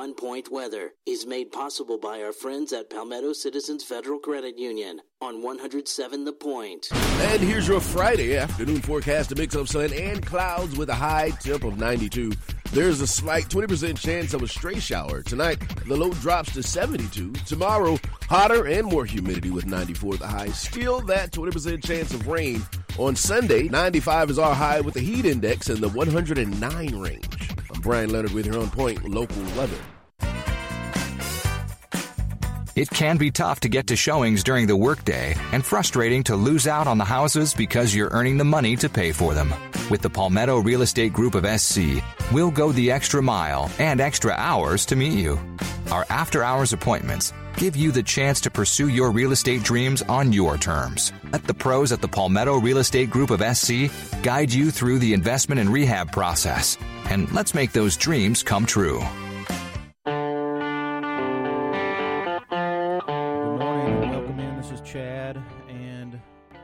on point weather is made possible by our friends at Palmetto Citizens Federal Credit Union on 107 The Point. And here's your Friday afternoon forecast a mix of sun and clouds with a high temp of 92. There's a slight 20% chance of a stray shower. Tonight, the low drops to 72. Tomorrow, hotter and more humidity with 94 the high. Still that 20% chance of rain. On Sunday, 95 is our high with the heat index in the 109 range. Brian Leonard with your on point local weather. It can be tough to get to showings during the workday and frustrating to lose out on the houses because you're earning the money to pay for them. With the Palmetto Real Estate Group of SC, we'll go the extra mile and extra hours to meet you. Our after hours appointments give you the chance to pursue your real estate dreams on your terms. Let the pros at the Palmetto Real Estate Group of SC guide you through the investment and rehab process. And let's make those dreams come true.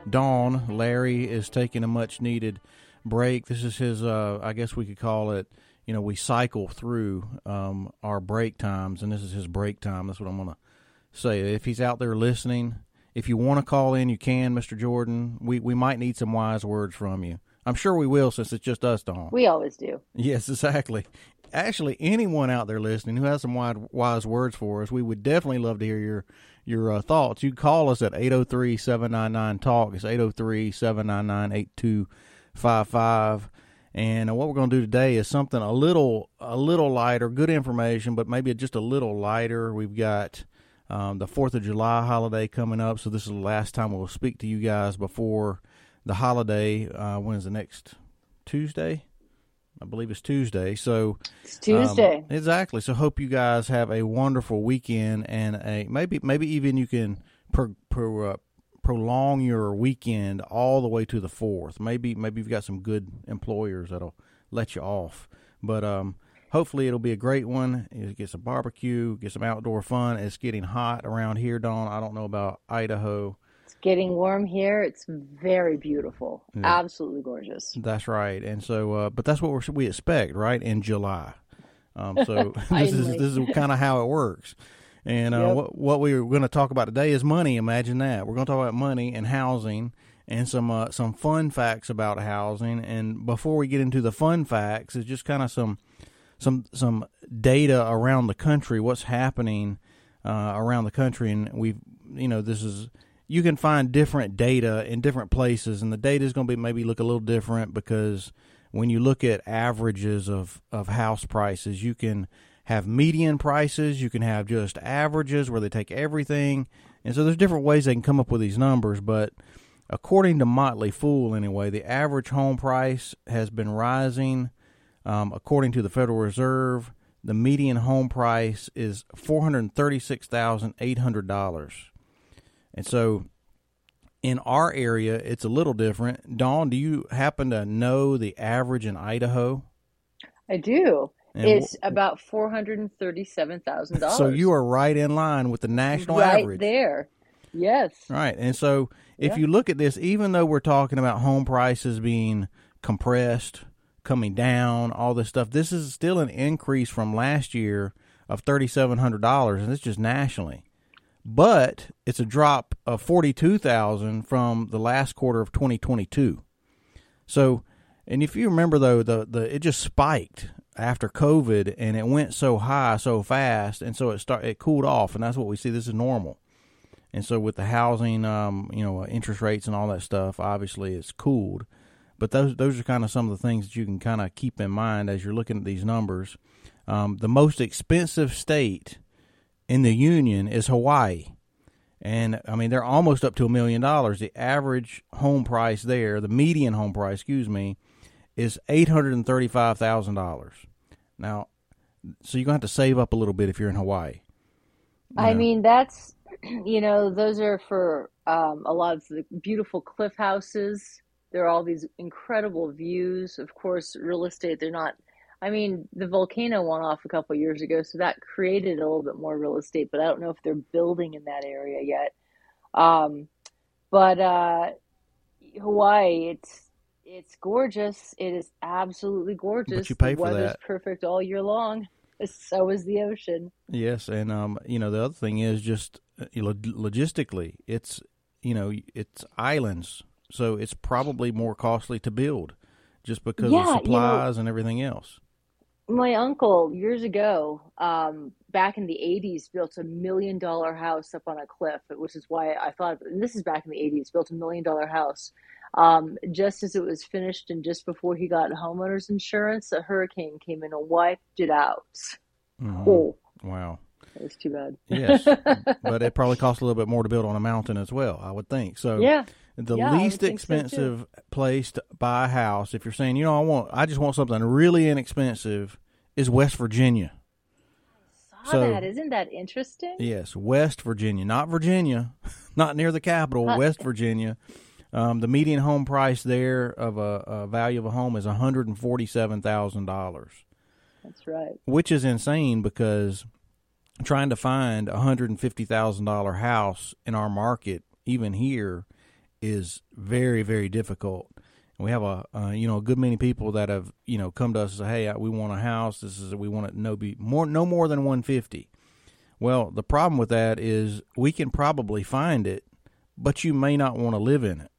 Dawn. Larry is taking a much needed break. This is his, uh, I guess we could call it, you know, we cycle through um, our break times, and this is his break time. That's what I'm going to say. If he's out there listening, if you want to call in, you can, Mr. Jordan. We, we might need some wise words from you. I'm sure we will since it's just us, Dawn. We always do. Yes, exactly. Actually, anyone out there listening who has some wide, wise words for us, we would definitely love to hear your your uh, thoughts. You call us at 803-799-TALK. It's 803-799-8255. And uh, what we're going to do today is something a little a little lighter, good information, but maybe just a little lighter. We've got um, the 4th of July holiday coming up, so this is the last time we'll speak to you guys before the holiday. Uh, when is the next Tuesday? I believe it's Tuesday. So It's Tuesday. um, exactly. So hope you guys have a wonderful weekend and a maybe maybe even you can pro, pro, uh, prolong your weekend all the way to the fourth. Maybe maybe you've got some good employers that'll let you off. But um, hopefully it'll be a great one. You get some barbecue, get some outdoor fun. It's getting hot around here, Dawn. I don't know about Idaho. It's getting warm here. It's very beautiful. Absolutely gorgeous. That's right. And so, uh, but that's what we're, we expect, right? In July. Um, so this is this is kind of how it works. And uh, Yep. what what we're going to talk about today is money. Imagine that. We're going to talk about money and housing and some uh, some fun facts about housing. And before we get into the fun facts, it's just kind of some some some data around the country. What's happening uh, around the country? And we've you know this is you can find different data in different places, and the data is going to be maybe look a little different because when you look at averages of of house prices, you can have median prices, you can have just averages where they take everything, and so there's different ways they can come up with these numbers, but according to Motley Fool, anyway, the average home price has been rising. Um, according to the Federal Reserve, the median home price is four hundred thirty-six thousand eight hundred dollars, and so in our area, it's a little different. Dawn, do you happen to know the average in Idaho? I do. And it's wh- about four hundred and thirty-seven thousand dollars. So you are right in line with the national right average. there. Yes. Right. And so if Yeah. you look at this, even though we're talking about home prices being compressed, coming down, all this stuff, this is still an increase from last year of $3,700, and it's just nationally. But it's a drop of 42000 from the last quarter of 2022. So, and if you remember though, the, the it just spiked after COVID and it went so high so fast, and so it start it cooled off, and that's what we see. This is normal. And so with the housing, um, you know, interest rates and all that stuff, obviously it's cooled. But those those are kind of some of the things that you can kind of keep in mind as you're looking at these numbers. Um, the most expensive state in the union is Hawaii, and I mean they're almost up to a million dollars. The average home price there, the median home price, excuse me, is eight hundred and thirty-five thousand dollars. Now, so you're gonna have to save up a little bit if you're in Hawaii. I Yeah. mean, that's, you know, those are for um, a lot of the beautiful cliff houses. There are all these incredible views. Of course, real estate, they're not, I mean, the volcano went off a couple years ago, so that created a little bit more real estate, but I don't know if they're building in that area yet. Um, but uh, Hawaii, it's it's gorgeous. It is absolutely gorgeous. you pay the for weather's that. perfect all year long. so is the ocean. Yes, and um, you know the other thing is just uh, logistically, it's you know it's islands, so it's probably more costly to build, just because Yeah, of you know- supplies and everything else. My uncle years ago, um, back in the '80s, built a million dollar house up on a cliff, which is why I thought. And this is back in the '80s. Built a million dollar house. Um, just as it was finished, and just before he got homeowners insurance, a hurricane came in and wiped it out. Mhm. Oh, Wow. that was too bad. Yes, but it probably costs a little bit more to build on a mountain as well. I would think so. Yeah, the Yeah, least think so, expensive place to buy a house, if you're saying, you know, I want, I just want something really inexpensive, is West Virginia. saw So- that. Isn't that interesting? Yes, West Virginia, not Virginia, not near the capital, Uh, West Virginia. Um, the median home price there of a, a value of a home is one hundred and forty-seven thousand dollars, That's right. which is insane because trying to find a hundred and fifty thousand dollar house in our market, even here, is very very difficult. And we have a uh, you know a good many people that have you know come to us and say, hey, we want a house. This is we want it no be more no more than one fifty. Well, the problem with that is we can probably find it, but you may not want to live in it.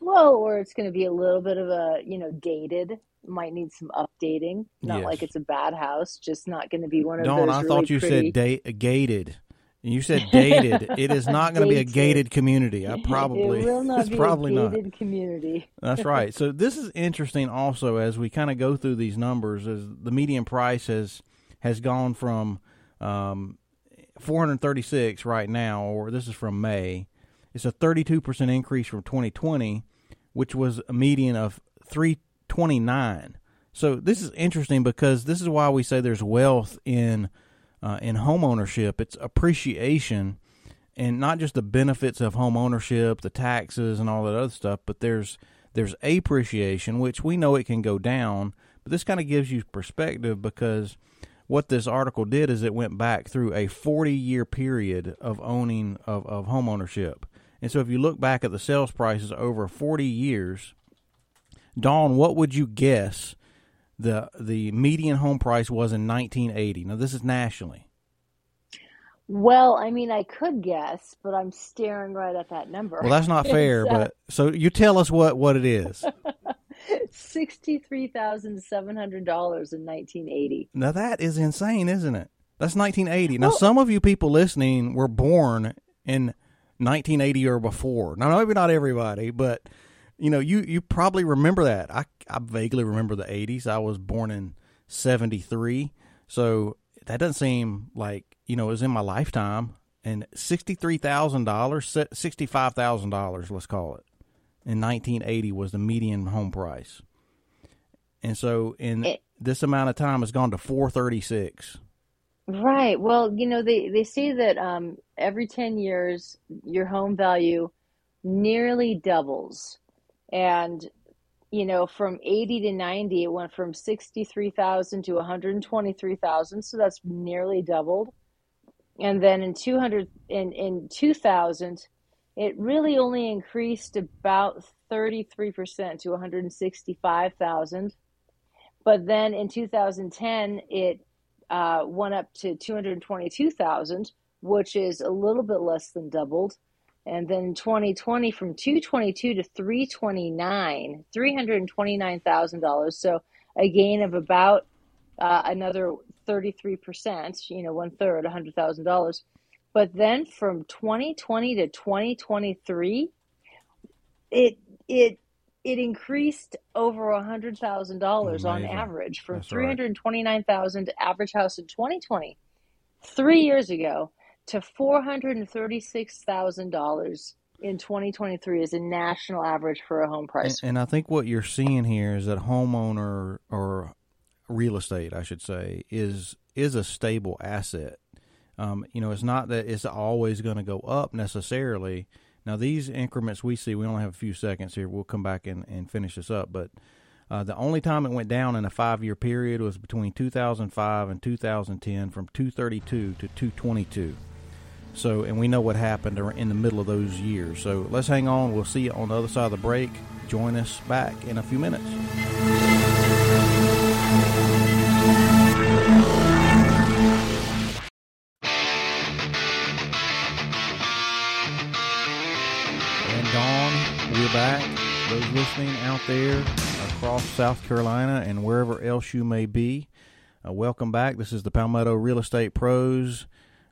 Well, or it's going to be a little bit of a, you know, dated. Might need some updating. Not Yes. like it's a bad house, just not going to be one of Dawn, those I really thought you pretty. said da- gated. You said dated. it is not going to be a Gated. gated community. I probably it will not it's be probably a not. gated community. That's right. So this is interesting also as we kind of go through these numbers as the median price has has gone from um, 436 right now or this is from May. It's a 32% increase from 2020 which was a median of 329. So this is interesting because this is why we say there's wealth in uh, in home ownership. It's appreciation and not just the benefits of home ownership, the taxes and all that other stuff, but there's there's appreciation, which we know it can go down, but this kind of gives you perspective because what this article did is it went back through a 40 year period of owning of, of home ownership. And so if you look back at the sales prices over 40 years, Dawn, what would you guess the the median home price was in 1980? Now this is nationally. Well, I mean, I could guess, but I'm staring right at that number. Well, that's not fair, uh, but so you tell us what what it is. sixty-three thousand seven hundred dollars in nineteen eighty. Now that is insane, isn't it? That's 1980. Now Well- some of you people listening were born in 1980 or before. Now maybe not everybody, but you know, you you probably remember that. I I vaguely remember the 80s. I was born in 73. So that doesn't seem like, you know, it was in my lifetime and $63,000, $65,000, let's call it. In 1980 was the median home price. And so in It- this amount of time it's gone to 436. Right. Well, you know, they, they say that um, every 10 years, your home value nearly doubles. And, you know, from 80 to 90, it went from 63,000 to 123,000. So that's nearly doubled. And then in 200, in, in 2000, it really only increased about 33% to 165,000. But then in 2010, it uh, went up to 222,000, which is a little bit less than doubled. And then in 2020, from 222 to 329, $329,000. So a gain of about uh, another 33%, you know, one third, $100,000. But then from 2020 to 2023, it, it, it increased over a hundred thousand dollars on average from That's three right. hundred twenty nine thousand average house in 2020 three years ago to four hundred and thirty six thousand dollars in 2023 is a national average for a home And, price. and I think what you're seeing here is that homeowner or real estate, I should say, is is a stable asset. Um, you know, it's not that it's always going to go up necessarily. Now, these increments we see, we only have a few seconds here. We'll come back and, and finish this up. But uh, the only time it went down in a five year period was between 2005 and 2010 from 232 to 222. So, and we know what happened in the middle of those years. So let's hang on. We'll see you on the other side of the break. Join us back in a few minutes. And dawn, we're back. those listening out there across South Carolina and wherever else you may be, uh, welcome back. This is the Palmetto Real Estate Pros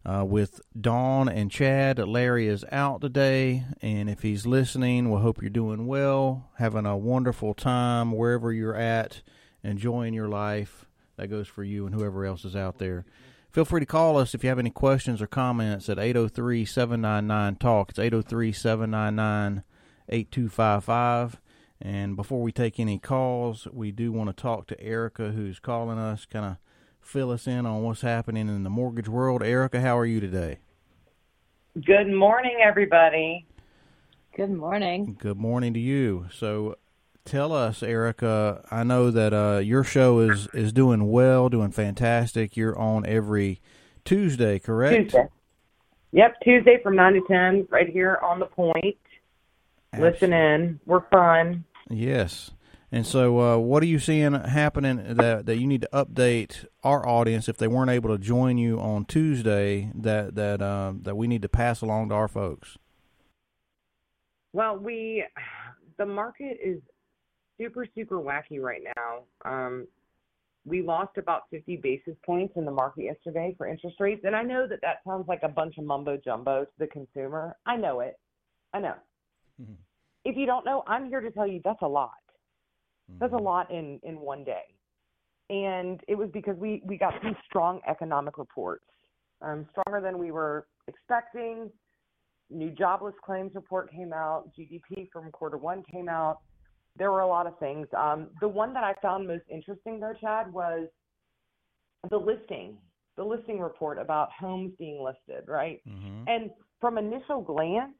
uh, with Dawn and Chad. Larry is out today, and if he's listening, we hope you're doing well, having a wonderful time wherever you're at, enjoying your life. That goes for you and whoever else is out there. Feel free to call us if you have any questions or comments at 803 799 TALK. It's 803 799 8255. And before we take any calls, we do want to talk to Erica, who's calling us, kind of fill us in on what's happening in the mortgage world. Erica, how are you today? Good morning, everybody. Good morning. Good morning to you. So, tell us, Erica. I know that uh, your show is is doing well, doing fantastic. You're on every Tuesday, correct? Tuesday. Yep, Tuesday from nine to ten, right here on the point. Listen in. We're fun. Yes. And so, uh, what are you seeing happening that that you need to update our audience if they weren't able to join you on Tuesday that that uh, that we need to pass along to our folks? Well, we the market is super super wacky right now. Um, we lost about 50 basis points in the market yesterday for interest rates, and I know that that sounds like a bunch of mumbo jumbo to the consumer. I know it. I know. Mm-hmm. If you don't know, I'm here to tell you that's a lot. Mm-hmm. That's a mm-hmm. lot in in one day, and it was because we we got some strong economic reports, um, stronger than we were expecting. New jobless claims report came out. GDP from quarter one came out. There were a lot of things. Um, the one that I found most interesting, though, Chad, was the listing, the listing report about homes being listed, right? Mm-hmm. And from initial glance,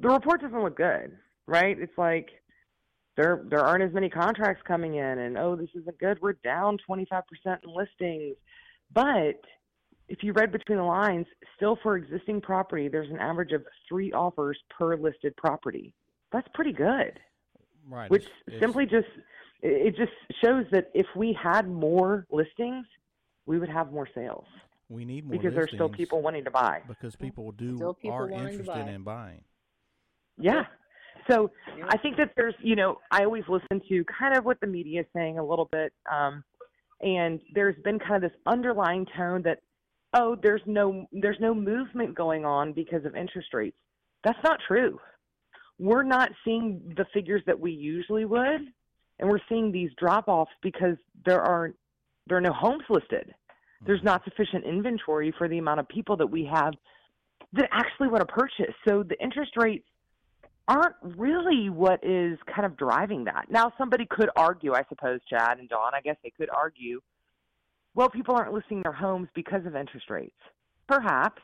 the report doesn't look good, right? It's like there there aren't as many contracts coming in, and oh, this isn't good. We're down 25% in listings, but if you read between the lines, still for existing property, there's an average of three offers per listed property. That's pretty good. Right. Which it's, simply just it just shows that if we had more listings, we would have more sales. We need more listings. because there's still people wanting to buy. Because people do people are interested in buying. Yeah. So I think that there's, you know, I always listen to kind of what the media is saying a little bit, um, and there's been kind of this underlying tone that, oh, there's no there's no movement going on because of interest rates. That's not true. We're not seeing the figures that we usually would, and we're seeing these drop offs because there are there are no homes listed. There's not sufficient inventory for the amount of people that we have that actually want to purchase. So the interest rates aren't really what is kind of driving that. Now, somebody could argue, I suppose, Chad and Dawn, I guess they could argue, well, people aren't listing their homes because of interest rates. Perhaps.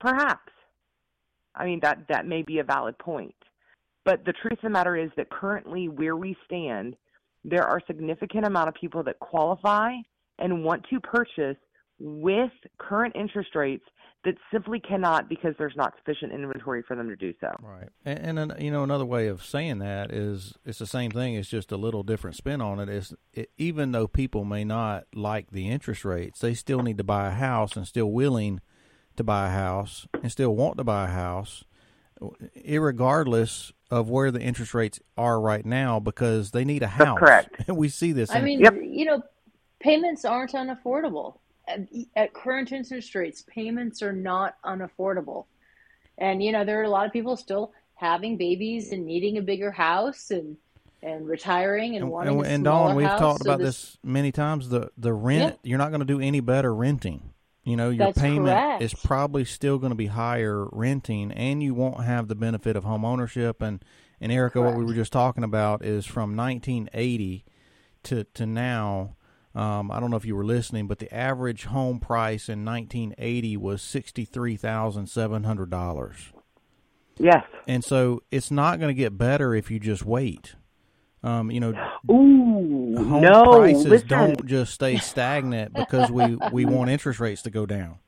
Perhaps. I mean, that, that may be a valid point. But the truth of the matter is that currently, where we stand, there are significant amount of people that qualify and want to purchase with current interest rates that simply cannot because there's not sufficient inventory for them to do so. Right, and, and you know another way of saying that is it's the same thing. It's just a little different spin on it. Is it, even though people may not like the interest rates, they still need to buy a house and still willing to buy a house and still want to buy a house, regardless of where the interest rates are right now, because they need a house. That's correct. we see this. I mean, yep. you know, payments aren't unaffordable at, current interest rates, payments are not unaffordable. And you know, there are a lot of people still having babies and needing a bigger house and and retiring and, and wanting and, a and Dawn, we've house, talked about this, this, many times. The the rent, yeah. you're not going to do any better renting. You know, your That's payment correct. is probably still going to be higher renting, and you won't have the benefit of home ownership. And and Erica, correct. what we were just talking about is from 1980 to to now um, I don't know if you were listening, but the average home price in 1980 was sixty-three thousand seven hundred dollars. Yes, and so it's not going to get better if you just wait. Um, you know, Ooh, home no, prices listen. don't just stay stagnant because we we want interest rates to go down.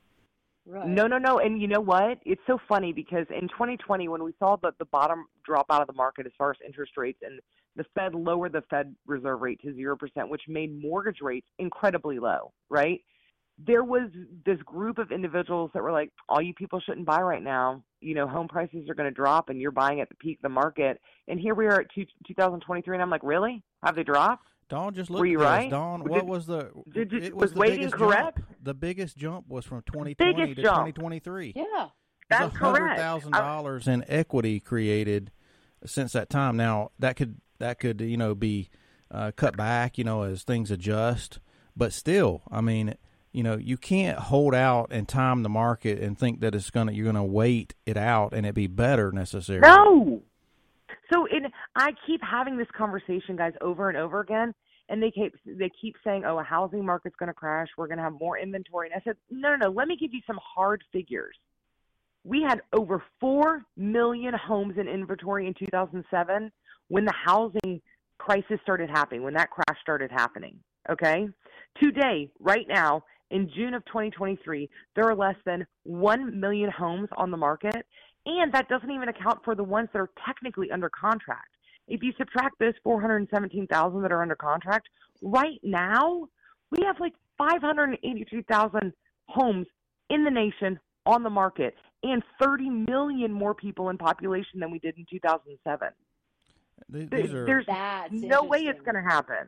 Right. No, no, no. And you know what? It's so funny because in 2020, when we saw the, the bottom drop out of the market as far as interest rates and the Fed lowered the Fed reserve rate to 0%, which made mortgage rates incredibly low, right? there was this group of individuals that were like, all you people shouldn't buy right now. You know, home prices are going to drop and you're buying at the peak of the market. And here we are at two, 2023, and I'm like, really? Have they dropped? Dawn, just looked Were you at us. right? Dawn, Did- what was the did you- it was the weighting biggest correct? Jump. The biggest jump was from 2020 Biggest to jump. 2023. Yeah. That's hundred correct. thousand I- dollars in equity created since that time. Now that could that could you know be uh, cut back, you know, as things adjust. But still, I mean, you know, you can't hold out and time the market and think that it's gonna you're gonna wait it out and it be better necessarily. No. So in I keep having this conversation, guys, over and over again, and they keep they keep saying, "Oh, a housing market's going to crash. We're going to have more inventory." And I said, "No, no, no. Let me give you some hard figures. We had over four million homes in inventory in 2007 when the housing crisis started happening, when that crash started happening. Okay, today, right now, in June of 2023, there are less than one million homes on the market." And that doesn't even account for the ones that are technically under contract. If you subtract those 417,000 that are under contract, right now we have like 583,000 homes in the nation on the market and 30 million more people in population than we did in 2007. Th- There- These are There's That's no way it's going to happen.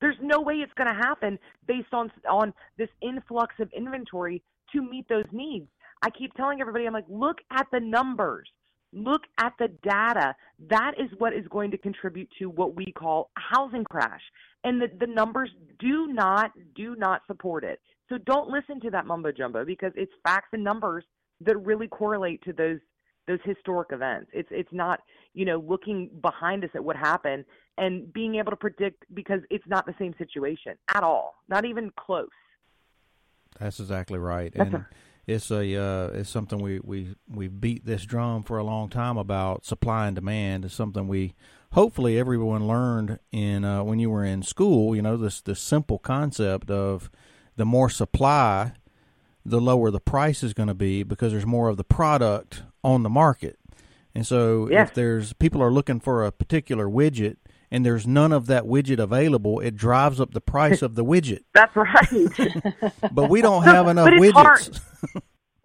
There's no way it's going to happen based on on this influx of inventory to meet those needs. I keep telling everybody, I'm like, look at the numbers, look at the data. That is what is going to contribute to what we call a housing crash, and the the numbers do not do not support it. So don't listen to that mumbo jumbo because it's facts and numbers that really correlate to those those historic events. It's it's not you know looking behind us at what happened and being able to predict because it's not the same situation at all, not even close. That's exactly right, That's and it's a uh, it's something we we we beat this drum for a long time about supply and demand. It's something we hopefully everyone learned in uh, when you were in school. You know this this simple concept of the more supply, the lower the price is going to be because there's more of the product on the market. And so Yes. if there's people are looking for a particular widget and there's none of that widget available, it drives up the price of the widget. That's right. But we don't have enough But it's hard. widgets.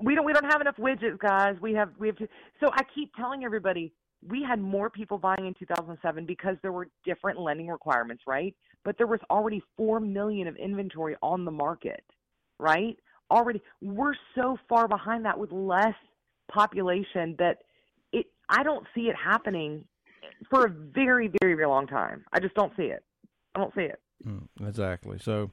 we don't we don't have enough widgets, guys. We have we have to. So I keep telling everybody we had more people buying in 2007 because there were different lending requirements, right? But there was already four million of inventory on the market, right? Already, we're so far behind that with less population that it. I don't see it happening for a very very very long time. I just don't see it. I don't see it. Mm, exactly. So,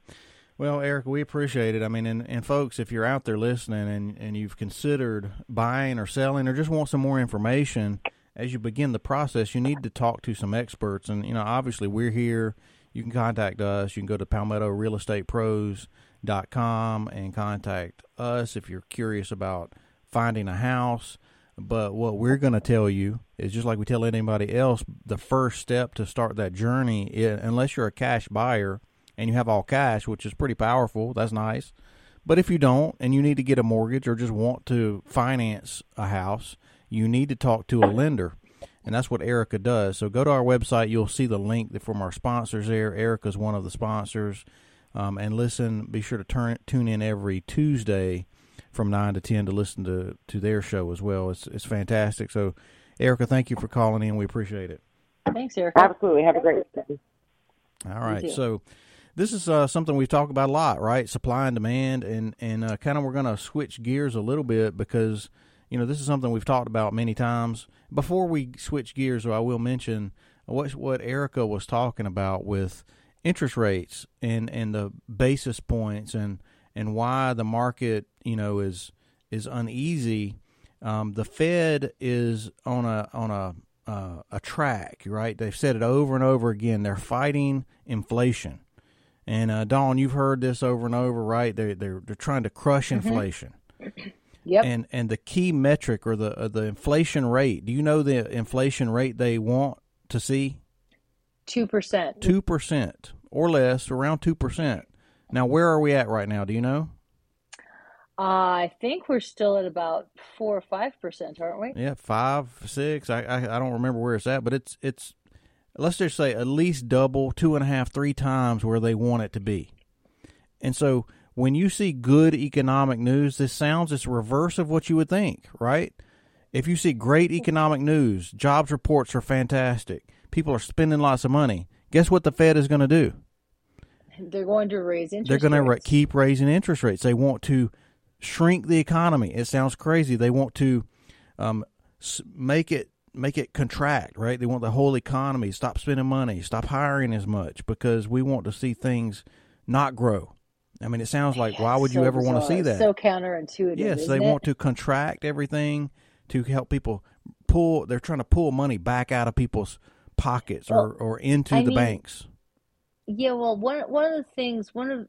well, Eric, we appreciate it. I mean, and, and folks, if you're out there listening and, and you've considered buying or selling or just want some more information as you begin the process, you need to talk to some experts. And, you know, obviously we're here. You can contact us. You can go to palmettorealestatepros.com and contact us if you're curious about finding a house. But what we're going to tell you is just like we tell anybody else, the first step to start that journey, i unless you're a cash buyer and you have all cash, which is pretty powerful, that's nice. But if you don't and you need to get a mortgage or just want to finance a house, you need to talk to a lender. And that's what Erica does. So go to our website. You'll see the link from our sponsors there. Erica's one of the sponsors. Um, and listen, be sure to turn tune in every Tuesday from 9 to 10 to listen to, to their show as well. It's, it's fantastic. So, Erica, thank you for calling in. We appreciate it. Thanks, Erica. Absolutely. Have a great day. All right. So this is uh, something we've talked about a lot, right? Supply and demand, and and uh, kind of we're going to switch gears a little bit because you know this is something we've talked about many times. Before we switch gears, though, I will mention what what Erica was talking about with interest rates and and the basis points and and why the market you know is is uneasy. Um, the Fed is on a on a uh, a track, right? They've said it over and over again. They're fighting inflation, and uh, Dawn, you've heard this over and over, right? They they're they're trying to crush inflation, Yep. and and the key metric or the uh, the inflation rate. Do you know the inflation rate they want to see? Two percent. Two percent or less, around two percent. Now, where are we at right now? Do you know? Uh, I think we're still at about four or five percent, aren't we? Yeah, five, six. I, I I don't remember where it's at, but it's it's let's just say at least double, two and a half, three times where they want it to be. And so when you see good economic news, this sounds it's reverse of what you would think, right? If you see great economic news, jobs reports are fantastic, people are spending lots of money. Guess what the Fed is going to do? They're going to raise interest. They're going to rates. keep raising interest rates. They want to shrink the economy. It sounds crazy. They want to um, make it make it contract, right? They want the whole economy stop spending money, stop hiring as much because we want to see things not grow. I mean, it sounds like why would so you ever bizarre. want to see that? So counterintuitive. yes, they isn't want it? to contract everything to help people pull. They're trying to pull money back out of people's pockets or, or into I the mean, banks. Yeah, well, one one of the things, one of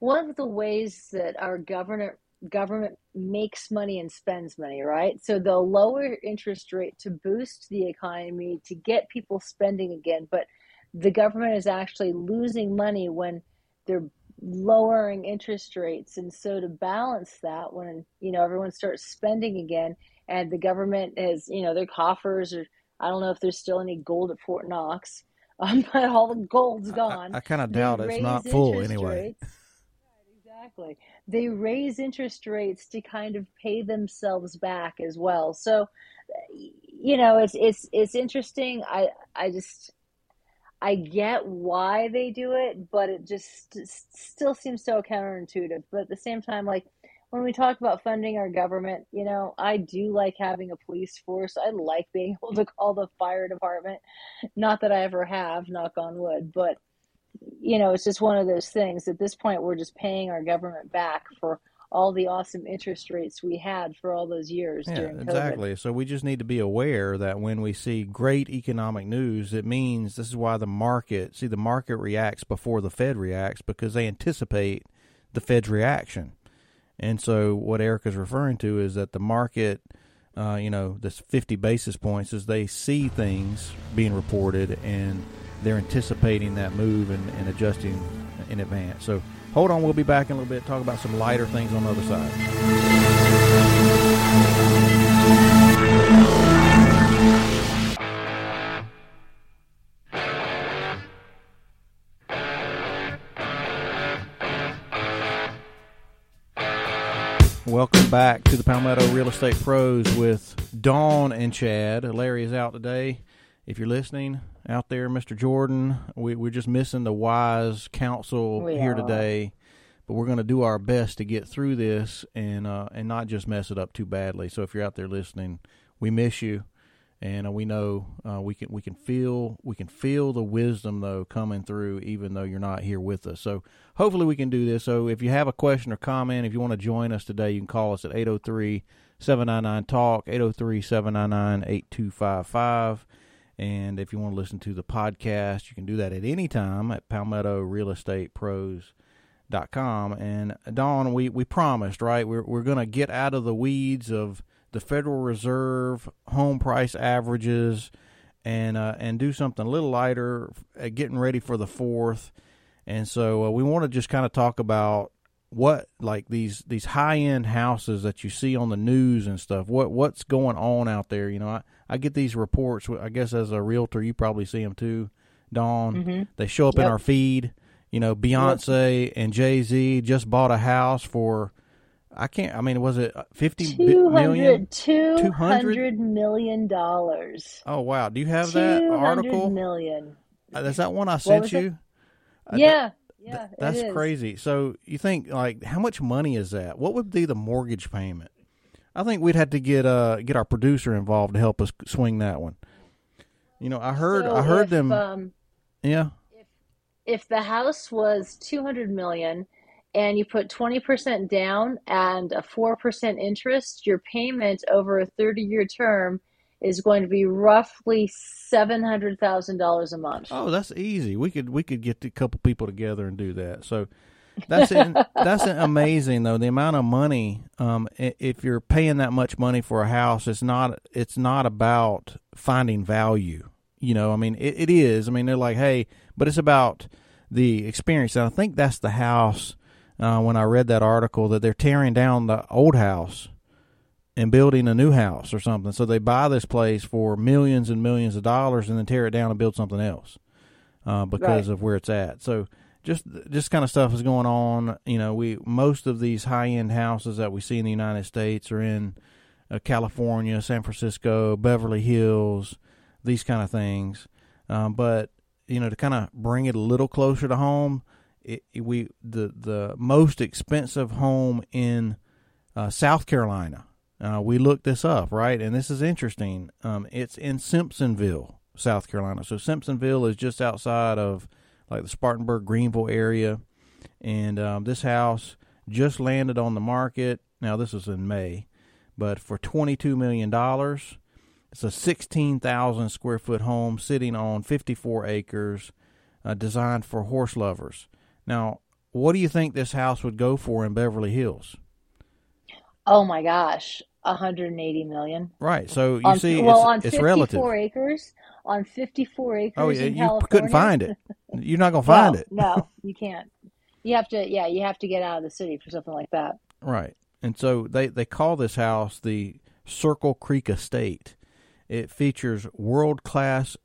one of the ways that our government government makes money and spends money, right? So they'll lower interest rate to boost the economy to get people spending again, but the government is actually losing money when they're lowering interest rates. And so to balance that, when you know everyone starts spending again, and the government has you know their coffers, or I don't know if there's still any gold at Fort Knox, um, but all the gold's gone. I, I kind of doubt it's not full anyway. rates. Exactly. They raise interest rates to kind of pay themselves back as well. So, you know, it's it's it's interesting. I I just I get why they do it, but it just still seems so counterintuitive. But at the same time, like when we talk about funding our government, you know, I do like having a police force. I like being able to call the fire department. Not that I ever have, knock on wood, but you know, it's just one of those things. At this point, we're just paying our government back for all the awesome interest rates we had for all those years Yeah, during COVID. exactly. So we just need to be aware that when we see great economic news, it means this is why the market, see, the market reacts before the Fed reacts because they anticipate the Fed's reaction. And so what Erica's referring to is that the market, uh, you know, this 50 basis points is they see things being reported and they're anticipating that move and, and adjusting in advance. So hold on, we'll be back in a little bit, talk about some lighter things on the other side. Welcome back to the Palmetto Real Estate Pros with Dawn and Chad. Larry is out today. If you're listening out there, Mr. Jordan, we, we're just missing the wise counsel We here are. today, but we're going to do our best to get through this and uh, and not just mess it up too badly. So if you're out there listening, we miss you, and uh, we know uh, we can we can feel we can feel the wisdom though coming through, even though you're not here with us. So hopefully we can do this. So if you have a question or comment, if you want to join us today, you can call us at 803 799 TALK, 803 799 8255. And if you want to listen to the podcast, you can do that at any time at Palmetto Real Estate Pros dot com and Dawn we we promised right we're we're going to get out of the weeds of the Federal Reserve home price averages and uh, and do something a little lighter uh, getting ready for the 4th and so uh, we want to just kind of talk about what like these these high end houses that you see on the news and stuff what what's going on out there? You know I, I get these reports I guess as a realtor you probably see them too Dawn they show up in our feed. You know Beyonce and Jay Z just bought a house for I can't I mean was it 50 bi- million 200, 200? 200 million dollars. oh wow do you have that article million. Uh, is that one I sent you Uh, Yeah, Th- yeah, it that's crazy. So you think like how much money is that? What would be the mortgage payment? I think we'd have to get uh get our producer involved to help us swing that one. You know, I heard So I heard if, them. Um, yeah, if the house was 200 million and you put 20% down and a 4% interest, your payment over a 30 year term is going to be roughly $700,000 a month. Oh, that's easy. We could we could get a couple people together and do that. So that's in, that's amazing though. The amount of money, um, if you're paying that much money for a house, it's not it's not about finding value. You know, I mean, it, it is. I mean, they're like, hey, but it's about the experience. And I think that's the house. Uh, when I read that article, that they're tearing down the old house and building a new house or something. So they buy this place for millions and millions of dollars and then tear it down and build something else uh, because Right. of where it's at. So just just kind of stuff is going on. You know, we most of these high end houses that we see in the United States are in uh, California, San Francisco, Beverly Hills, these kind of things. Um, but you know, to kind of bring it a little closer to home, it, we the the most expensive home in uh, South Carolina. Uh, we looked this up, right? And this is interesting. Um, it's in Simpsonville, South Carolina. So Simpsonville is just outside of like the Spartanburg, Greenville area. And um, this house just landed on the market. Now, this was in May, but for $22 million. It's a 16,000 square foot home sitting on 54 acres, uh, designed for horse lovers. Now, what do you think this house would go for in Beverly Hills? Oh my gosh, 180 million. Right. So you on, see, well, it's, on it's 54 relative. acres, on 54 acres Oh, yeah, in you California. couldn't find it. You're not going to find no, it. no, you can't. You have to, yeah, you have to get out of the city for something like that. Right. And so they, they call this house the Circle Creek Estate. It features world class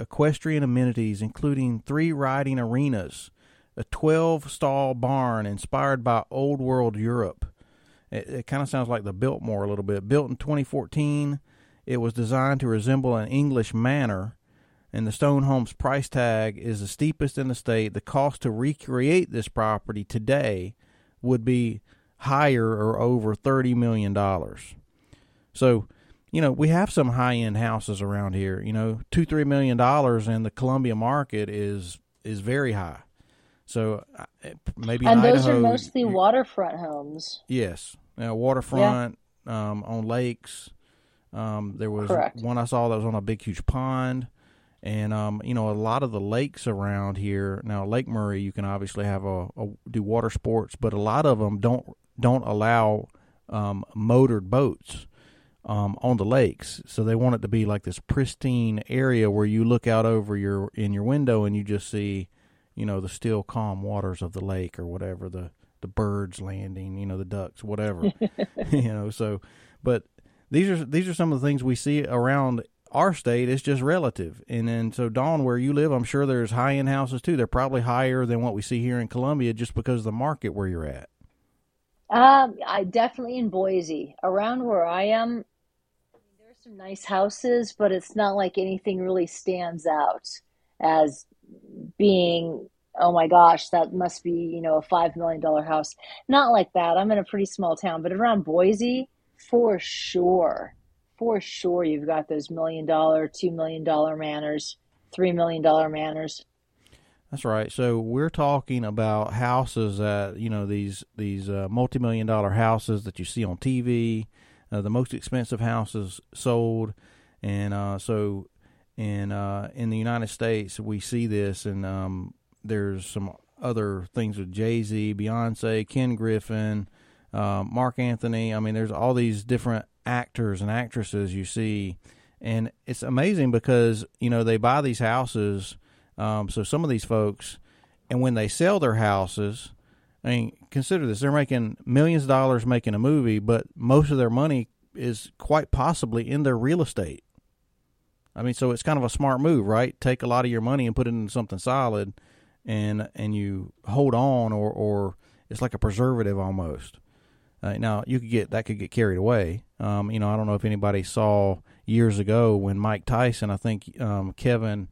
equestrian amenities, including three riding arenas, a 12 stall barn inspired by Old World Europe. It, it kind of sounds like the Biltmore a little bit. Built in 2014, it was designed to resemble an English manor, and the stone home's price tag is the steepest in the state. The cost to recreate this property today would be higher or over $30 million. So, you know, we have some high end houses around here. You know, two, three million dollars in the Columbia market is is very high. So uh, maybe and those Idaho, are mostly waterfront homes. Yes, uh, waterfront, um, on lakes. Um, there was Correct. one I saw that was on a big, huge pond, and um, you know a lot of the lakes around here. Now, Lake Murray, you can obviously have a, a do water sports, but a lot of them don't don't allow um, motored boats um, on the lakes. So they want it to be like this pristine area where you look out over your in your window and you just see, you know, the still calm waters of the lake or whatever the the birds landing, you know, the ducks, whatever, you know. So, but these are these are some of the things we see around our state. It's just relative, and then so Dawn, where you live, I'm sure there's high end houses too. They're probably higher than what we see here in Columbia, just because of the market where you're at. Um, I definitely in Boise, around where I am, there's some nice houses, but it's not like anything really stands out as being, oh my gosh, that must be, you know, a five million dollar house. Not like that. I'm in a pretty small town, but around Boise, for sure, for sure, you've got those million dollar, two million dollar manors, three million dollar manors. That's right. So we're talking about houses that you know these these uh, multi million dollar houses that you see on TV, uh, the most expensive houses sold, and uh, so in uh, in the United States we see this, and um, there's some other things with Jay Z, Beyonce, Ken Griffin, uh, Marc Anthony. I mean, there's all these different actors and actresses you see, and it's amazing because you know they buy these houses. Um, so some of these folks, and when they sell their houses, I mean, consider this: they're making millions of dollars making a movie, but most of their money is quite possibly in their real estate. I mean, so it's kind of a smart move, right? Take a lot of your money and put it into something solid, and and you hold on, or or it's like a preservative almost. Uh, now you could get that could get carried away. Um, you know, I don't know if anybody saw years ago when Mike Tyson, I think um, Kevin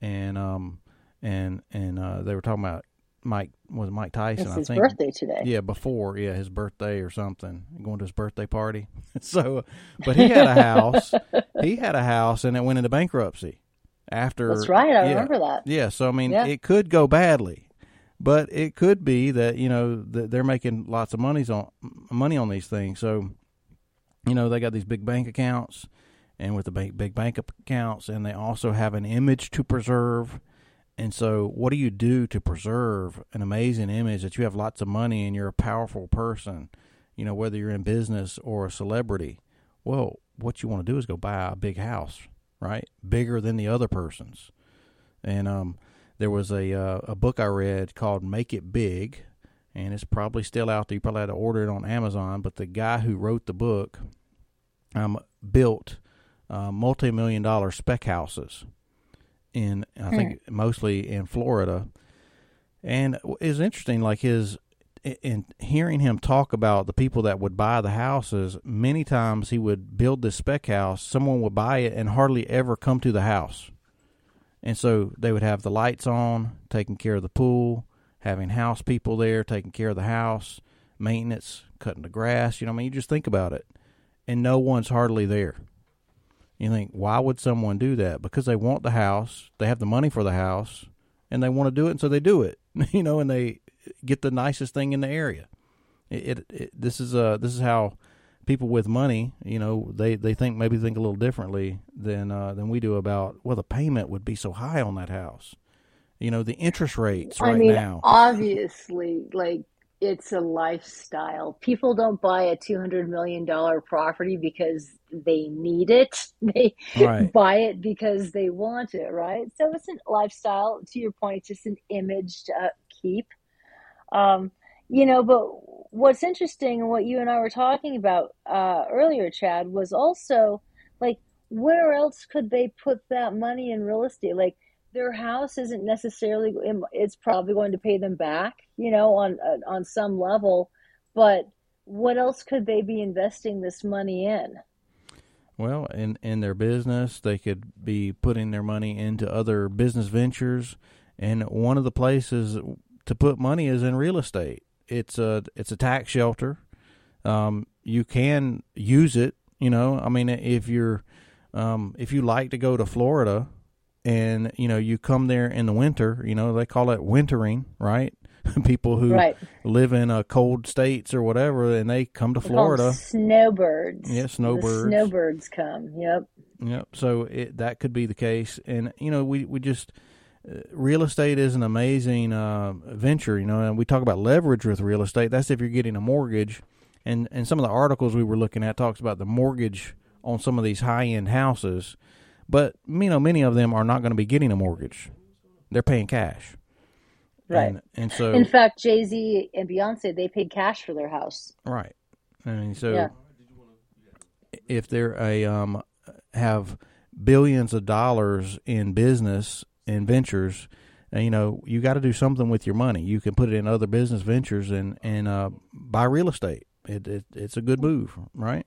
and um and and uh, they were talking about Mike was Mike Tyson. It's I think birthday today. yeah, before yeah his birthday or something, going to his birthday party. so, but he had a house. he had a house, and it went into bankruptcy after. That's right. I yeah, remember that. Yeah, so I mean, Yeah. it could go badly, but it could be that you know that they're making lots of money's on money on these things. So, you know, they got these big bank accounts, and with the big big bank accounts, and they also have an image to preserve. And so, what do you do to preserve an amazing image that you have lots of money and you're a powerful person? You know, whether you're in business or a celebrity. Well, what you want to do is go buy a big house, right? Bigger than the other person's. And um, there was a uh, a book I read called "Make It Big," and it's probably still out there. You probably had to order it on Amazon. But the guy who wrote the book um, built uh, multi-million dollar spec houses in I think mm. mostly in Florida, And it's interesting, like his in hearing him talk about the people that would buy the houses, many times he would build this spec house, someone would buy it and hardly ever come to the house. And so they would have the lights on, taking care of the pool, having house people there, taking care of the house, maintenance, cutting the grass. You know, I mean, you just think about it. And no one's hardly there. You think, why would someone do that? Because they want the house, they have the money for the house, and they want to do it, and so they do it. You know, and they get the nicest thing in the area. It, it, it this is uh this is how people with money, you know, they they think maybe think a little differently than uh, than we do about well the payment would be so high on that house. You know, the interest rates right I mean, now. obviously, like it's a lifestyle. People don't buy a two hundred million dollar property because they need it. They Right. buy it because they want it, right? So it's a lifestyle. To your point, it's just an image to keep. Um, you know, but what's interesting and what you and I were talking about uh, earlier, Chad, was also like where else could they put that money in real estate? Like their house isn't necessarily it's probably going to pay them back, you know, on uh, on some level, but what else could they be investing this money in? Well, in in their business, they could be putting their money into other business ventures, and one of the places to put money is in real estate. It's a it's a tax shelter. Um, you can use it. You know, I mean, if you're um, if you like to go to Florida, and you know you come there in the winter, you know they call it wintering, right? People who Right. live in uh, cold states or whatever, and they come to call Florida. snowbirds. Yeah, snowbirds. The snowbirds come. Yep. Yep. So it, that could be the case, and you know, we we just uh, real estate is an amazing uh, venture. You know, and we talk about leverage with real estate. That's if you're getting a mortgage, and and some of the articles we were looking at talks about the mortgage on some of these high end houses, but you know, many of them are not going to be getting a mortgage. They're paying cash. Right. And, and so In fact, Jay Z and Beyonce they paid cash for their house. Right. And so Yeah. if they're a um have billions of dollars in business and ventures, you know, you got to do something with your money. You can put it in other business ventures and and uh, buy real estate. It, it it's a good move, right?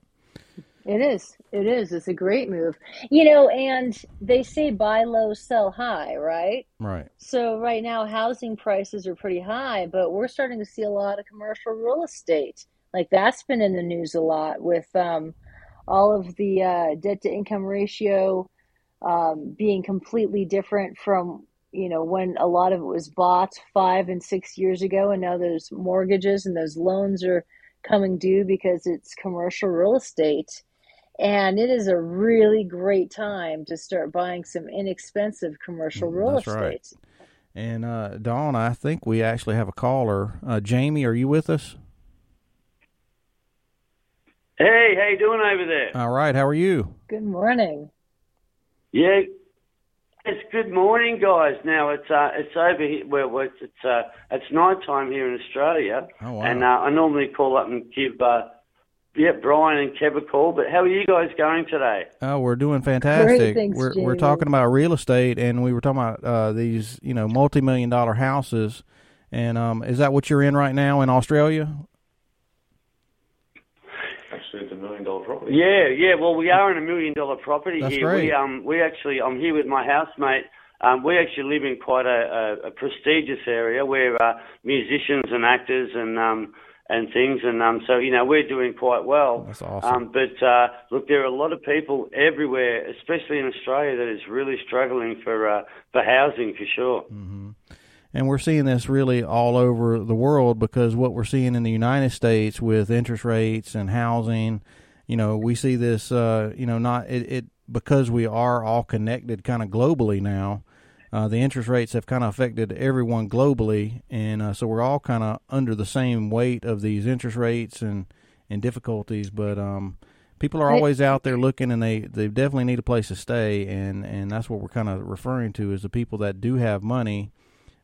It is. It is. It's a great move. You know, and they say buy low, sell high, right? Right. So right now housing prices are pretty high, but we're starting to see a lot of commercial real estate. Like that's been in the news a lot with um, all of the uh, debt to income ratio um, being completely different from you know when a lot of it was bought five and six years ago, and now those mortgages and those loans are coming due because it's commercial real estate. And it is a really great time to start buying some inexpensive commercial real That's estate. right. And uh, Dawn, I think we actually have a caller. Uh, Jamie, are you with us? Hey, how you doing over there? All right. How are you? Good morning. Yeah, it's good morning, guys. Now it's uh, it's over here. Well, well, it's it's, uh, it's night time here in Australia, Oh, wow. and uh, I normally call up and give uh, yeah Brian and Kev a call. But how are you guys going today? Oh, we're doing fantastic. thanks, we're we're talking about real estate, and we were talking about uh, these, you know, multi-million dollar houses. And um, is that what you're in right now in Australia? Actually, it's a million dollar property. Yeah, yeah. Well, we are in a million dollar property That's here. great. We um we actually I'm here with my housemate. Um, we actually live in quite a, a, a prestigious area where uh, musicians and actors and um and things and um so you know we're doing quite well. That's awesome. Um, but uh, look, there are a lot of people everywhere, especially in Australia, that is really struggling for uh, for housing for sure. Mm-hmm. And we're seeing this really all over the world because what we're seeing in the United States with interest rates and housing, you know, we see this, uh, you know, not it, it because we are all connected kind of globally now. Uh, the interest rates have kind of affected everyone globally, and uh, so we're all kind of under the same weight of these interest rates and and difficulties. But um, people are always out there looking, and they they definitely need a place to stay, and and that's what we're kind of referring to is the people that do have money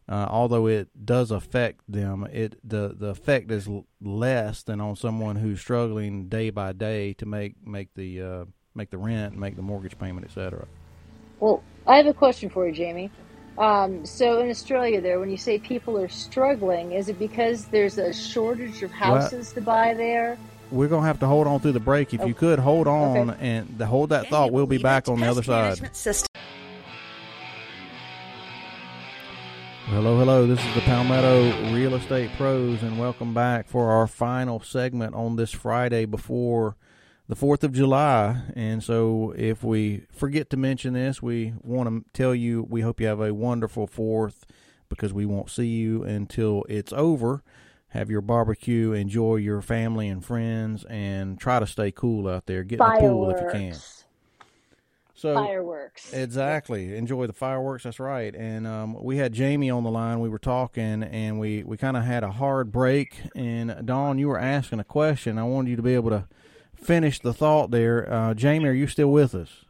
uh, although it does affect them, it the the effect is l- less than on someone who's struggling day by day to make make the uh, make the rent, make the mortgage payment, etc. Well, I have a question for you, Jamie. Um, so in Australia, there, when you say people are struggling, is it because there's a shortage of houses to buy there? We're gonna have to hold on through the break. If you could hold on Okay. and the, hold that thought, we'll be back on the other side. Hello, hello. This is the Palmetto Real Estate Pros, and welcome back for our final segment on this Friday before the 4th of July. And so, if we forget to mention this, we want to tell you we hope you have a wonderful 4th because we won't see you until it's over. Have your barbecue, enjoy your family and friends, and try to stay cool out there. Get in the pool if you can. Fireworks. So, Fireworks. Exactly. Enjoy the fireworks. That's right. And um, we had Jamie on the line. We were talking, and we, we kind of had a hard break. And Dawn, you were asking a question. I wanted you to be able to finish the thought there. Uh, Jamie, are you still with us?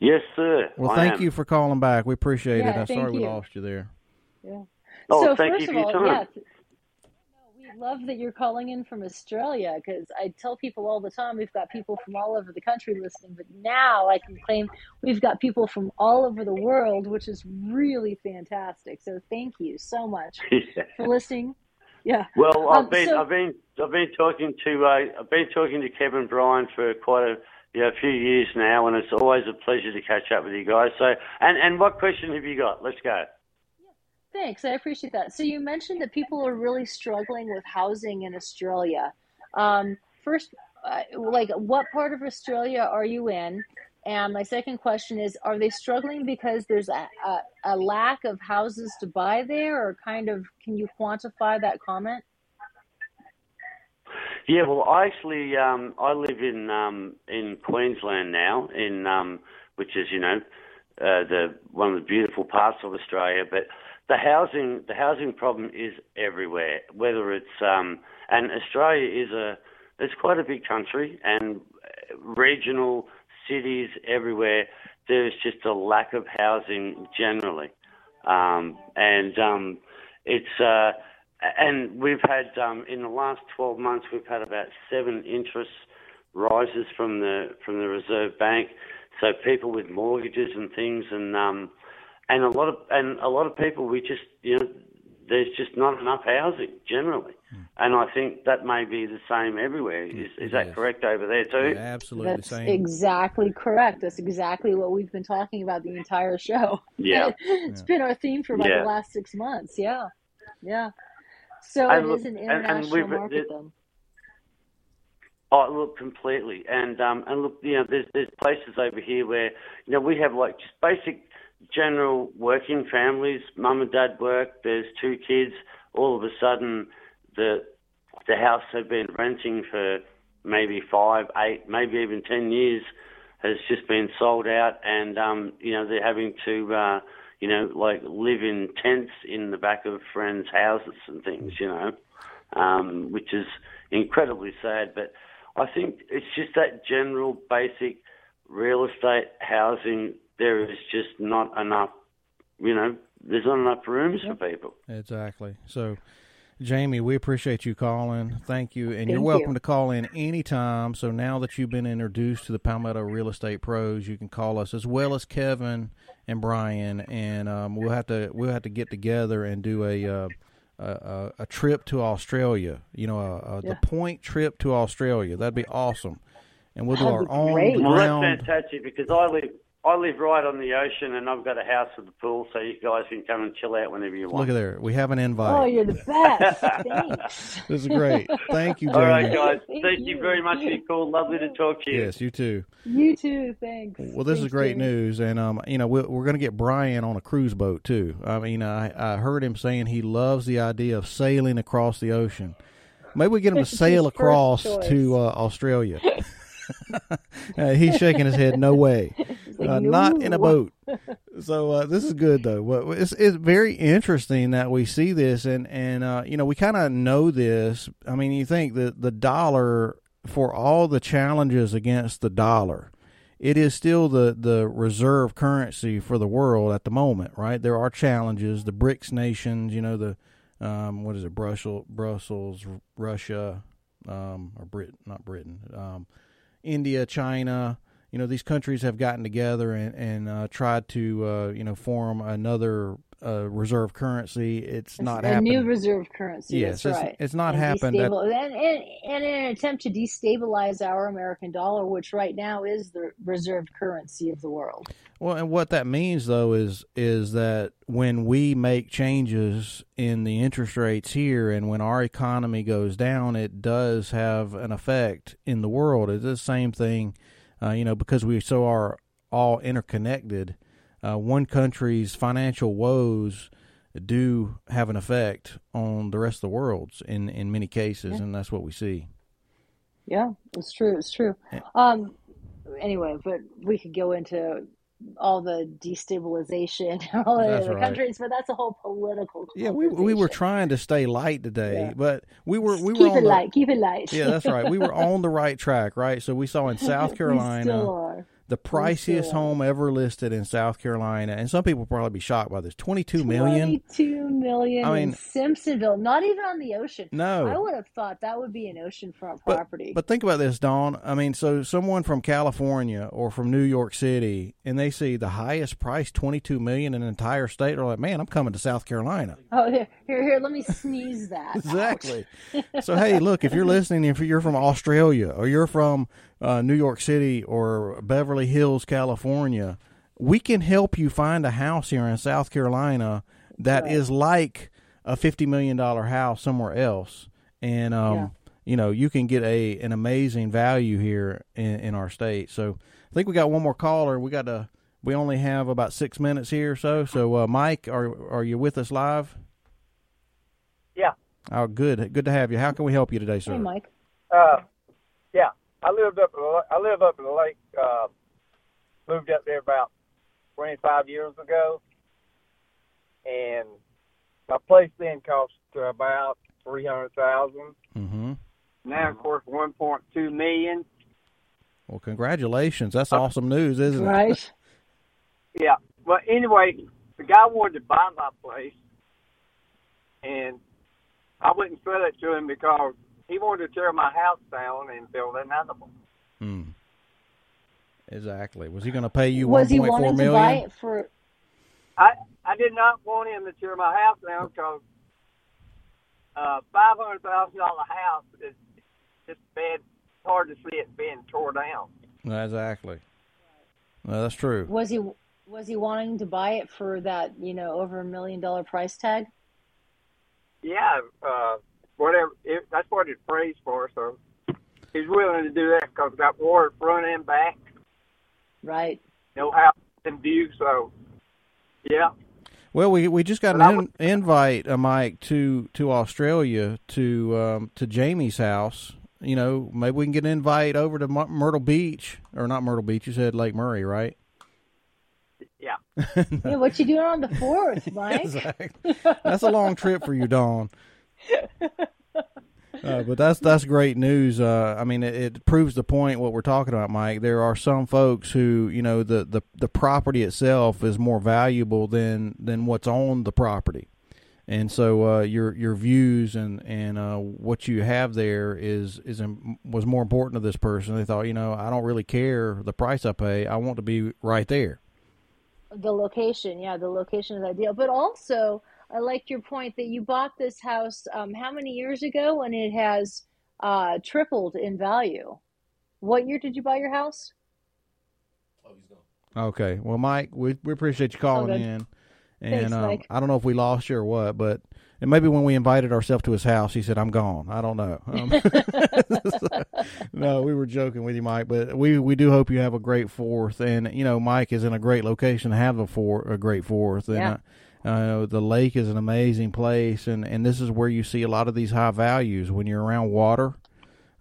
Yes, sir. Well, I thank am. you for calling back. We appreciate it. I'm thank sorry we lost you there. Yeah. Oh, so thank first you of for your all, time. yeah, we love that you're calling in from Australia because I tell people all the time we've got people from all over the country listening, but now I can claim we've got people from all over the world, which is really fantastic. So thank you so much for listening. Yeah. Well, I've Um, been, so- I've been, I've been talking to, uh, I've been talking to Kevin Brian for quite a, you know, a few years now, and it's always a pleasure to catch up with you guys. So, and and what question have you got? Let's go. Thanks, I appreciate that. So you mentioned that people are really struggling with housing in Australia. Um, first, uh, like, what part of Australia are you in? And my second question is, are they struggling because there's a, a, a lack of houses to buy there, or kind of, can you quantify that comment? Yeah, well, I actually, um, I live in um, in Queensland now, in um, which is, you know, uh, the one of the beautiful parts of Australia. But the housing, the housing problem is everywhere. Whether it's um, and Australia is a, it's quite a big country, and regional cities everywhere. There's just a lack of housing generally, um, and um, it's. Uh, and we've had um, in the last 12 months we've had about seven interest rises from the from the Reserve Bank. So people with mortgages and things, and um, and a lot of and a lot of people we just you know there's just not enough housing generally, and I think that may be the same everywhere. Is is that is. correct over there too? Yeah, absolutely That's same. exactly correct. That's exactly what we've been talking about the entire show. Yeah. it's been our theme for about Yeah. the last six months. Yeah, yeah. So And it look- is an and- and international we've- market, it- then. Oh, look, completely. And um, and look, you know, there's there's places over here where you know we have like just basic general working families. Mum and dad work. There's two kids. All of a sudden, the the house they've been renting for maybe five, eight, maybe even ten years has just been sold out, and um, you know they're having to. Uh, you know, like live in tents in the back of friends' houses and things, you know, um, which is incredibly sad. But I think it's just that general basic real estate housing. There is just not enough, you know, there's not enough rooms for people. Exactly. So, Jamie, we appreciate you calling. Thank you. And you're welcome you. to call in anytime. So now that you've been introduced to the Palmetto Real Estate Pros, you can call us as well as Kevin and Brian, and um, we'll have to we'll have to get together and do a uh, a, a, a trip to Australia. You know, a, a, Yeah. the point trip to Australia. That'd be awesome. And we'll do That'd our own. Well, that's ground. fantastic because I live I live right on the ocean and I've got a house with a pool, so you guys can come and chill out whenever you want. Look at there. We have an invite. Oh, you're the best. Thanks. This is great. Thank you, Jamie. All right, guys. Thank Thank, you. you. very much for your call. Lovely to talk to you. Yes, you too. You too. Thanks. Well, this is great Jamie. news, and um, you know, we're, we're going to get Brian on a cruise boat too. I mean, I, I heard him saying he loves the idea of sailing across the ocean. Maybe we get him to sail across choice. to uh, Australia. uh, he's shaking his head. No way, like, uh, not in a boat. So uh, this is good though. It's it's very interesting that we see this, and and uh, you know we kind of know this. I mean, you think that the dollar for all the challenges against the dollar, it is still the the reserve currency for the world at the moment, right? There are challenges. The BRICS nations, you know, the um, what is it, Brussels, Brussels, Russia, um, or Brit, not Britain, um, India, China. You know these countries have gotten together and and uh, tried to uh, you know form another uh, reserve currency. It's, not a happened. new reserve currency. Yes, that's it's- right. it's not And happened at- and, and, and in an attempt to destabilize our American dollar, which right now is the reserve currency of the world. Well, and what that means though is is that when we make changes in the interest rates here, and when our economy goes down, it does have an effect in the world. It's the same thing, uh, you know, because we so are all interconnected. Uh, one country's financial woes do have an effect on the rest of the world's in in many cases, and that's what we see. Yeah, it's true. It's true. Um, anyway, but we could go into all the destabilization, all the That's other right. countries, but that's a whole political. Yeah, we we were trying to stay light today, Yeah. but we were we were keep it the, light. Keep it light. Yeah, that's right. We were on the right track, right? So we saw in South We Carolina still are. The priciest home ever listed in South Carolina, and some people will probably be shocked by this. Twenty-two million. Twenty-two million I in mean- Simpsonville, not even on the ocean. No. I would have thought that would be an oceanfront But, property. but think about this, Dawn. I mean, so someone from California or from New York City, and they see the highest price, twenty-two million in an entire state, they're like, "Man, I'm coming to South Carolina." oh, here, here, here. Let me sneeze that. exactly. so hey, look, if you're listening, if you're from Australia or you're from uh, New York City or Beverly Hills, California, we can help you find a house here in South Carolina that is like a fifty million dollar house somewhere else, and um, Yeah. you know you can get a an amazing value here in, in our state. So I think we got one more caller. We got to. We only have about six minutes here or so. So, uh, Mike, are are you with us live? Yeah. Oh, good. Good to have you. How can we help you today, sir? Hey, Mike. Uh, yeah, I lived up. I live up in the lake. Uh, moved up there about 25 years ago, and my place then cost uh, about 300,000. Mm-hmm. Now, of course, 1.2 million. Well, congratulations. That's awesome news, isn't it? Right. Yeah, but anyway, the guy wanted to buy my place, and I wouldn't sell it to him because he wanted to tear my house down and build another one. Hmm. Exactly. Was he going to pay you Was he wanting to buy it for? I I did not want him to tear my house down because uh, five hundred thousand dollar house is just bad. It's hard to see it being torn down. Exactly. Well, that's true. Was he was he wanting to buy it for that you know over a million dollar price tag? Yeah, uh, whatever. It, that's what it prays for. So he's willing to do that because it's got water front and back, Right. no house in view. So yeah, Well, we we just got But an would- in, invite, uh, Mike, to to Australia to um, to Jamie's house. You know, maybe we can get an invite over to Myr- Myrtle Beach, or not Myrtle Beach. You said Lake Murray, right? yeah. Yeah, what you doing on the fourth, Mike? Exactly. That's a long trip for you, Dawn. Uh, but that's that's great news. Uh, I mean, it, it proves the point what we're talking about, Mike. There are some folks who, you know, the, the, the property itself is more valuable than than what's on the property, and so uh, your your views and and uh, what you have there is is was more important to this person. They thought, you know, I don't really care the price I pay. I want to be right there. the location, yeah, the location is ideal. But also, I liked your point that you bought this house um, how many years ago, and it has uh, tripled in value. What year did you buy your house? Oh, he's gone. Okay. Well, Mike, we we appreciate you calling good. in. And Thanks, um, Mike. I don't know if we lost you or what, but and maybe when we invited ourselves to his house, he said, "I'm gone." I don't know. Um, no, we were joking with you, Mike, but we we do hope you have a great fourth. And you know, Mike is in a great location to have a four a great fourth. And Yeah. Uh, the lake is an amazing place, and and this is where you see a lot of these high values when you're around water.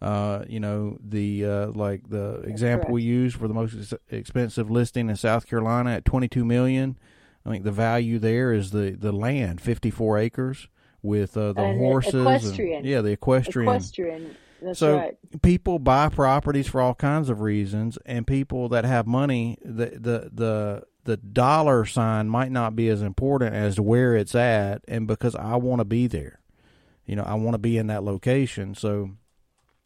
Uh, you know the uh, like the example we used for the most ex- expensive listing in South Carolina at 22 million. I think the value there is the the land, 54 acres with uh, the And horses. and- equestrian. yeah, the equestrian. Equestrian. That's so right. people buy properties for all kinds of reasons, and people that have money, the the the the dollar sign might not be as important as where it's at, and because I want to be there, you know, I want to be in that location. So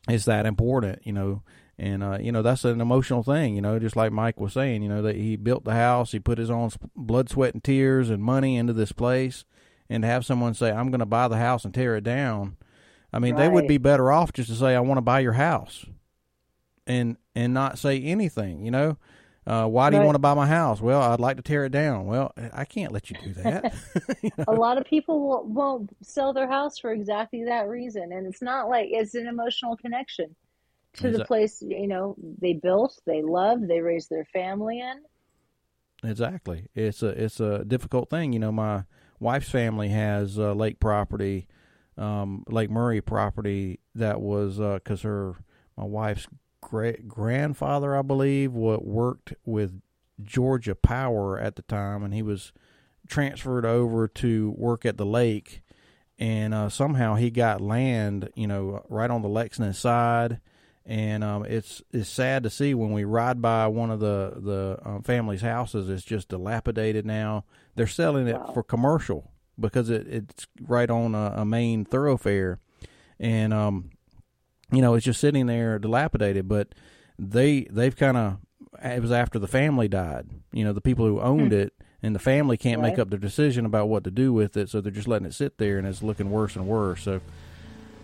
it's that important, you know. And uh, you know that's an emotional thing, you know. Just like Mike was saying, you know that he built the house, he put his own blood, sweat, and tears and money into this place, and to have someone say, "I'm going to buy the house and tear it down," I mean, right. they would be better off just to say, "I want to buy your house," and and not say anything, you know. Uh, why do right. you want to buy my house? Well, I'd like to tear it down. Well, I can't let you do that. you know? A lot of people won't sell their house for exactly that reason, and it's not like it's an emotional connection to exactly. the place you know they built, they love, they raised their family in. Exactly, it's a it's a difficult thing. You know, my wife's family has uh, lake property, um, Lake Murray property that was because uh, her my wife's great grandfather, I believe, what worked with Georgia Power at the time, and he was transferred over to work at the lake, and uh, somehow he got land, you know, right on the Lexington side. And um, it's it's sad to see when we ride by one of the the um, family's houses. It's just dilapidated now. They're selling it wow. for commercial because it, it's right on a, a main thoroughfare, and um, you know, it's just sitting there dilapidated. But they they've kind of it was after the family died. You know, the people who owned hmm. it and the family can't right. make up their decision about what to do with it, so they're just letting it sit there, and it's looking worse and worse. So.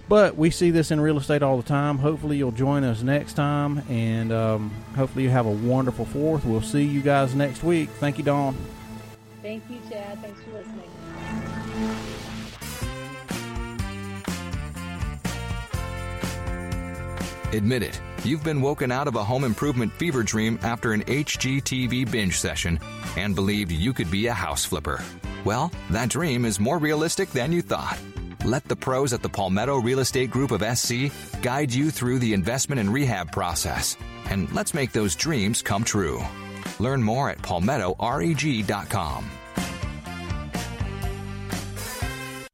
But we see this in real estate all the time. Hopefully, you'll join us next time, and um, hopefully, you have a wonderful fourth. We'll see you guys next week. Thank you, Dawn. Thank you, Chad. Thanks for listening. Admit it, you've been woken out of a home improvement fever dream after an HGTV binge session and believed you could be a house flipper. Well, that dream is more realistic than you thought. Let the pros at the Palmetto Real Estate Group of SC guide you through the investment and rehab process. And let's make those dreams come true. Learn more at palmettoreg.com.